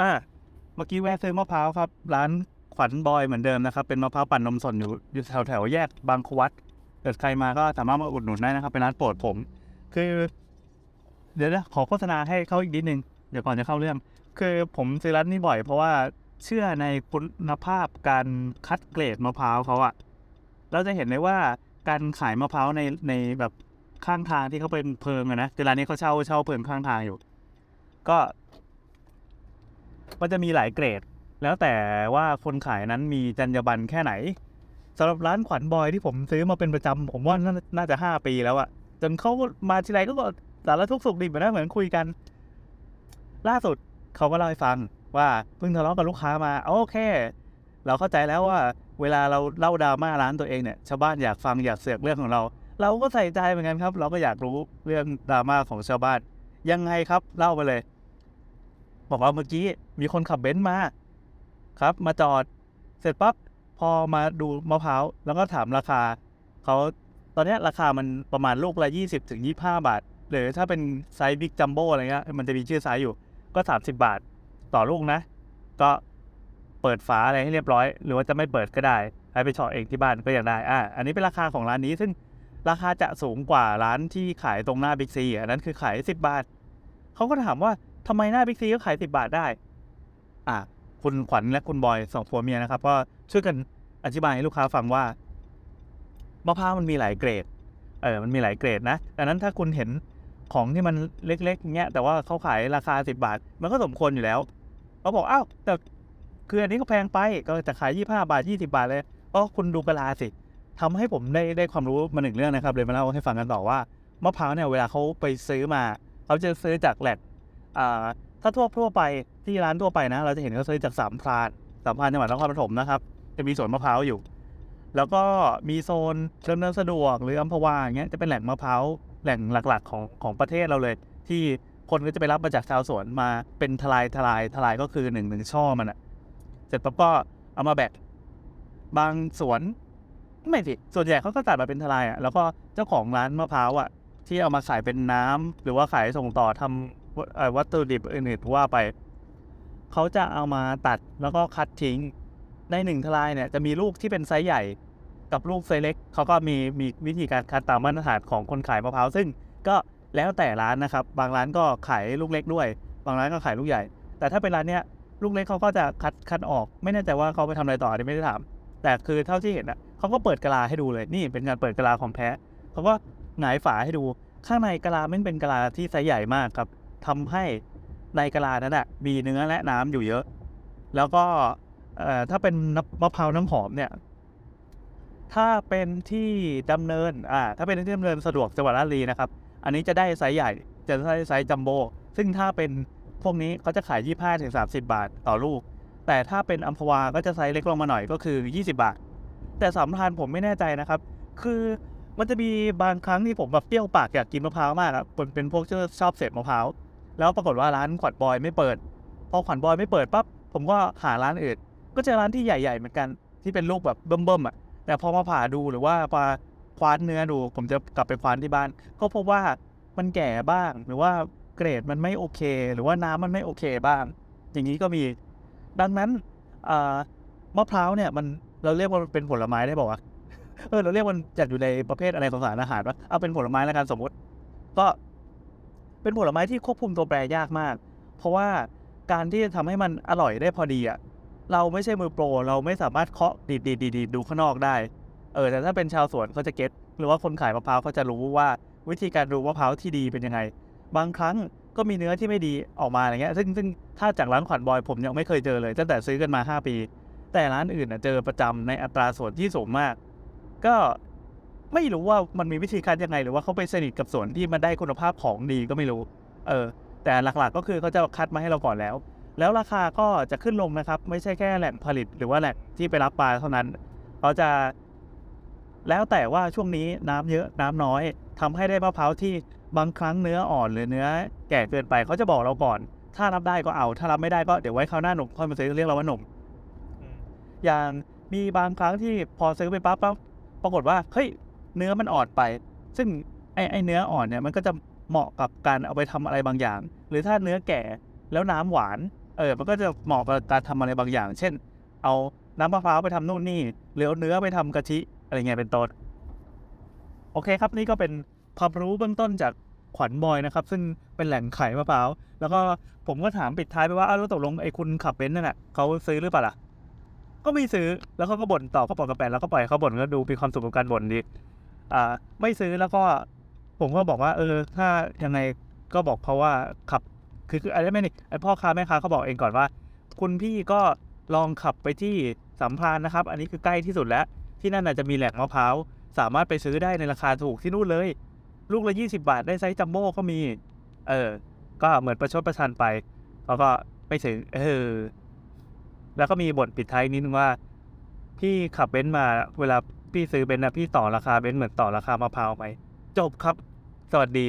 อ่าเมื่อกี้แวะซื้อมะพร้าวครับ ร้านขวัญบอยเหมือนเดิมนะครับ เป็นมะพร้าวปั่นนมสดอยู่อยู่แถวแถวแยกบางควัดเกิดใครมาก็สามารถมาอุดหนุนได้นะครับเป็นร้านโปรดผม คือ เดี๋ยวนะขอโฆษณาให้เขาอีกนิดนึงเดี๋ยวก่อนจะเข้าเรื่อง คือผมซื้อร้านนี้บ่อย เพราะว่าเชื่อในคุณภาพการคัดเกรดมะพร้าวเขาอะเราจะเห็นได้ว่าการขายมะพร้าวในในแบบข้างทางที่เขาเป็นเพิงอะนะคือร้านนี้เขาเช่าเช่าเพิงข้างทางอยู่ ก็ มันจะมีหลายเกรด แล้วแต่ว่าคนขายนั้นมีจรรยาบรรณแค่ไหนสำหรับร้านขวัญบอยที่ผมซื้อมาเป็นประจำผมว่าน่าจะห้าปีแล้วอะจนเขามาทีไรก็สารทุกสุขดิบนะเหมือนคุยกัน ล่าสุดเขาก็เล่าให้ฟังว่าเพิ่งทะเลาะกับลูกค้ามาโอเค เราเข้าใจแล้วว่า เวลาเราเล่าดราม่าร้านตัวเองเนี่ยชาวบ้านอยากฟังอยากเสือกเรื่องของเรา เราก็ใส่ใจเหมือนกันครับ เราก็อยากรู้เรื่องดราม่าของชาวบ้านยังไงครับเล่าไปเลย บอกว่าเมื่อกี้มีคนขับเบนซ์มา ครับ มาจอดเสร็จปั๊บพอมาดูมะพร้าวแล้วก็ถามราคาเขาตอนนี้ราคามันประมาณลูกละยี่สิบถึงยี่ห้าบาท หรือถ้าเป็นไซส์บิ๊กจัมโบ้อะไรเงี้ยมันจะมีชื่อไซส์อยู่ก็สามสิบาทต่อลูกนะ ก็เปิดฝาอะไรให้เรียบร้อย หรือว่าจะไม่เปิดก็ได้ให้ไปเฉาะเองที่บ้านก็ยังได้อะอันนี้เป็นราคาของร้านนี้ซึ่งราคาจะสูงกว่าร้านที่ขายตรงหน้าบิ๊กซีอันนั้นคือขายสิบบาท เขาก็ถามว่า ทำไมหน้าบิ๊กซีก็ขายสิบาทได้ อะคุณขวัญและคุณบอยสองผัวเมียนะครับก็ช่วยกันอธิบายให้ลูกค้าฟังว่ามะพร้าวมันมีหลายเกรด เออ มันมีหลายเกรดนะดังนั้นถ้าคุณเห็นของที่มันเล็กๆเงี้ย แต่ว่าเขาขายราคาสิบบาท มันก็สมควรอยู่แล้วเขาบอกอ้าวแต่คืออันนี้ก็แพงไปก็จะขายยี่ห้าบาทยี่สิบาทเลยก็คุณดูกะลาสิทำให้ผมได้ได้ความรู้มาหนึ่งเรื่องนะครับเลยมาเล่าให้ฟังกันต่อว่ามะพร้าวเนี่ยเวลาเขาไปซื้อมาเขาจะซื้อจากแหลก ถ้าทั่วทั่วไปที่ร้านทั่วไปนะ เราจะเห็นเขาซื้อจากสามพรานสามพรานจังหวัดนครปฐมนะครับ จะมีสวนมะพร้าวอยู่ แล้วก็มีโซนเชิญเนินสะดวกหรืออัมพวาอย่างเงี้ยจะเป็นแหล่งมะพร้าวแหล่งหลักๆของของประเทศเราเลย ที่คนก็จะไปรับมาจากชาวสวนมาเป็นทลายทลายทลายก็คือหนึ่งหนึ่งช่อมันอะเสร็จปั๊บก็เอามาแบกบางสวนไม่สิส่วนใหญ่เขาก็ตัดมาเป็นทลายอะแล้วก็เจ้าของร้านมะพร้าวอะที่เอามาขายเป็นน้ำหรือว่าขายส่งต่อทำ วัตถุดิบอื่นๆว่าไป เขาจะเอามาตัดแล้วก็คัดทิ้งในหนึ่งทลายเนี่ยจะมีลูกที่เป็นไซส์ใหญ่กับลูกไซส์เล็กเขาก็มีมีวิธีการคัดตามมาตรฐานของคนขายมะพร้าวซึ่งก็แล้วแต่ร้านนะครับ บางร้านก็ขายลูกเล็กด้วย บางร้านก็ขายลูกใหญ่ แต่ถ้าเป็นร้านเนี้ยลูกเล็กเขาก็จะคัดคัดออก ไม่แน่ใจว่าเขาไปทำอะไรต่ออันนี้ไม่ได้ถาม แต่คือเท่าที่เห็นอะเขาก็เปิดกะลาให้ดูเลยนี่เป็นการเปิดกะลาของแพ้เขาก็หงายฝาให้ดูข้างในกะลาไมันเป็นกะลาที่ไซส์ใหญ่มากครับ ทำให้ในกะลานั้นอะมีเนื้อและน้ำอยู่เยอะ แล้วก็เอ่อถ้าเป็นน้ำมะพร้าวน้ำหอมเนี่ย ถ้าเป็นที่ดำเนินอ่าถ้าเป็นที่ดำเนินสะดวกจังหวัดราชบุรีนะครับ อันนี้จะได้ไซส์ใหญ่จะได้ไซส์จัมโบ้ซึ่งถ้าเป็นพวกนี้เขาจะขาย 25ถึง30 บาทต่อลูก แต่ถ้าเป็นอัมพวาก็จะไซส์เล็กลงมาหน่อยก็คือ 20 บาท แต่สำคัญผมไม่แน่ใจนะครับ คือมันจะมีบางครั้งที่ผมแบบเปรี้ยวปากอยากกินมะพร้าวมากอะผมเป็นพวกชอบเสพมะพร้าว แล้วปรากฏว่าร้านขวัญบอยไม่เปิด พอขวัญบอยไม่เปิดปั๊บผมก็หาร้านอื่น ก็เจอร้านที่ใหญ่ๆเหมือนกันที่เป็นลูกแบบเบิ่มๆอะแต่พอมาผ่าดูหรือว่ามาคว้านเนื้อดู ผมจะกลับไปคว้านที่บ้าน ก็พบว่ามันแก่บ้าง หรือว่าเกรดมันไม่โอเค หรือว่าน้ำมันไม่โอเคบ้าง อย่างนี้ก็มี ดังนั้นมะพร้าวเนี่ยมันเราเรียกว่าเป็นผลไม้ได้บอกว่าเออเราเรียกมันจัดอยู่ในประเภทอะไรของสารอาหารวะเอาเป็นผลไม้แล้วกันสมมติ ก็ เป็นผลไม้ที่ควบคุมตัวแปรยากมาก เพราะว่าการที่จะทำให้มันอร่อยได้พอดีอะเราไม่ใช่มือโปร เราไม่สามารถเคาะดีดดีดดีดดูข้างนอกได้ เออแต่ถ้าเป็นชาวสวนเขาจะเก็ตหรือว่าคนขายมะพร้าวเขาจะรู้ว่าวิธีการดูมะพร้าวที่ดีเป็นยังไง บางครั้งก็มีเนื้อที่ไม่ดีออกมาอะไรเงี้ยซึ่งซึ่งถ้าจากร้านขวัญบอยผมยังไม่เคยเจอเลยตั้งแต่ซื้อกันมา 5 ปี แต่ร้านอื่นนะเจอประจำในอัตราส่วนที่สูงมาก ก็ ไม่รู้ว่ามันมีวิธีคัดยังไง หรือว่าเขาไปสนิทกับสวนที่มันได้คุณภาพของดีก็ไม่รู้ เออ แต่หลักๆก็คือเขาจะคัดมาให้เราก่อนแล้ว แล้วราคาก็จะขึ้นลงนะครับ ไม่ใช่แค่แหล่งผลิตหรือว่าแหล่งที่ไปรับปลาเท่านั้นเขาจะ แล้วแต่ว่าช่วงนี้น้ำเยอะน้ำน้อยทำให้ได้มะพร้าวที่บางครั้งเนื้ออ่อนหรือเนื้อ แก่เกินไปเขาจะบอกเราก่อน ถ้ารับได้ก็เอา ถ้ารับไม่ได้ก็เดี๋ยวไว้คราวหน้าหนุ่มค่อยมาซื้อเรียกเราว่าหนุ่มอืมอย่างมีบางครั้งที่พอซื้อไปปั๊บปั๊บปรากฏว่าเฮ้ย เนื้อมันอ่อนไป ซึ่งไอ้ไอ้เนื้ออ่อนเนี่ยมันก็จะเหมาะกับการเอาไปทำอะไรบางอย่าง หรือถ้าเนื้อแก่แล้วน้ำหวานเออมันก็จะเหมาะกับการทำอะไรบางอย่าง เช่น เอาน้ำมะพร้าวไปทำนู่นนี่หรือเอาเนื้อไปทำกะทิอะไรเงี้ยเป็นต้นโอเคครับนี่ก็เป็นความรู้เบื้องต้นจากขวัญบอยนะครับ ซึ่งเป็นแหล่งขายมะพร้าวแล้วก็ผมก็ถามปิดท้ายไปว่าอ้าวแล้วตกลงไอ้คุณขับเบนซ์นั่นแหละเขาซื้อหรือเปล่าล่ะก็ไม่ซื้อแล้วเขาก็บ่นต่อก็บอกกระแปนแล้วก็ปล่อยเขาบ่นก็ดูมีความสุขกับการบ่นดี ไม่ซื้อแล้วก็ผมก็บอกว่า เออ ถ้ายังไงก็บอกเขาะว่าขับ คือคืออะไรไม่นี่ไอพ่อค้าแม่ค้าเขาบอกเองก่อนว่า คุณพี่ก็ลองขับไปที่สัมพานนะครับ อันนี้คือใกล้ที่สุดแล้ว ที่นั่นอาจจะมีแหล่งมะพร้าวสามารถไปซื้อได้ในราคาถูกที่นู่นเลย ลูกละยี่สิบาทได้ไซส์จัมโบ้ก็มี เออ ก็เหมือนประชดประชันไปเขาก็ไม่ซื้อเออ แล้วก็มีบทปิดท้ายนิดนึงว่า พี่ขับเบนซ์มาเวลา พี่ซื้อเบนซ์นะพี่ต่อราคาเบนซ์เหมือนต่อราคามะพร้าวไหมจบครับ สวัสดี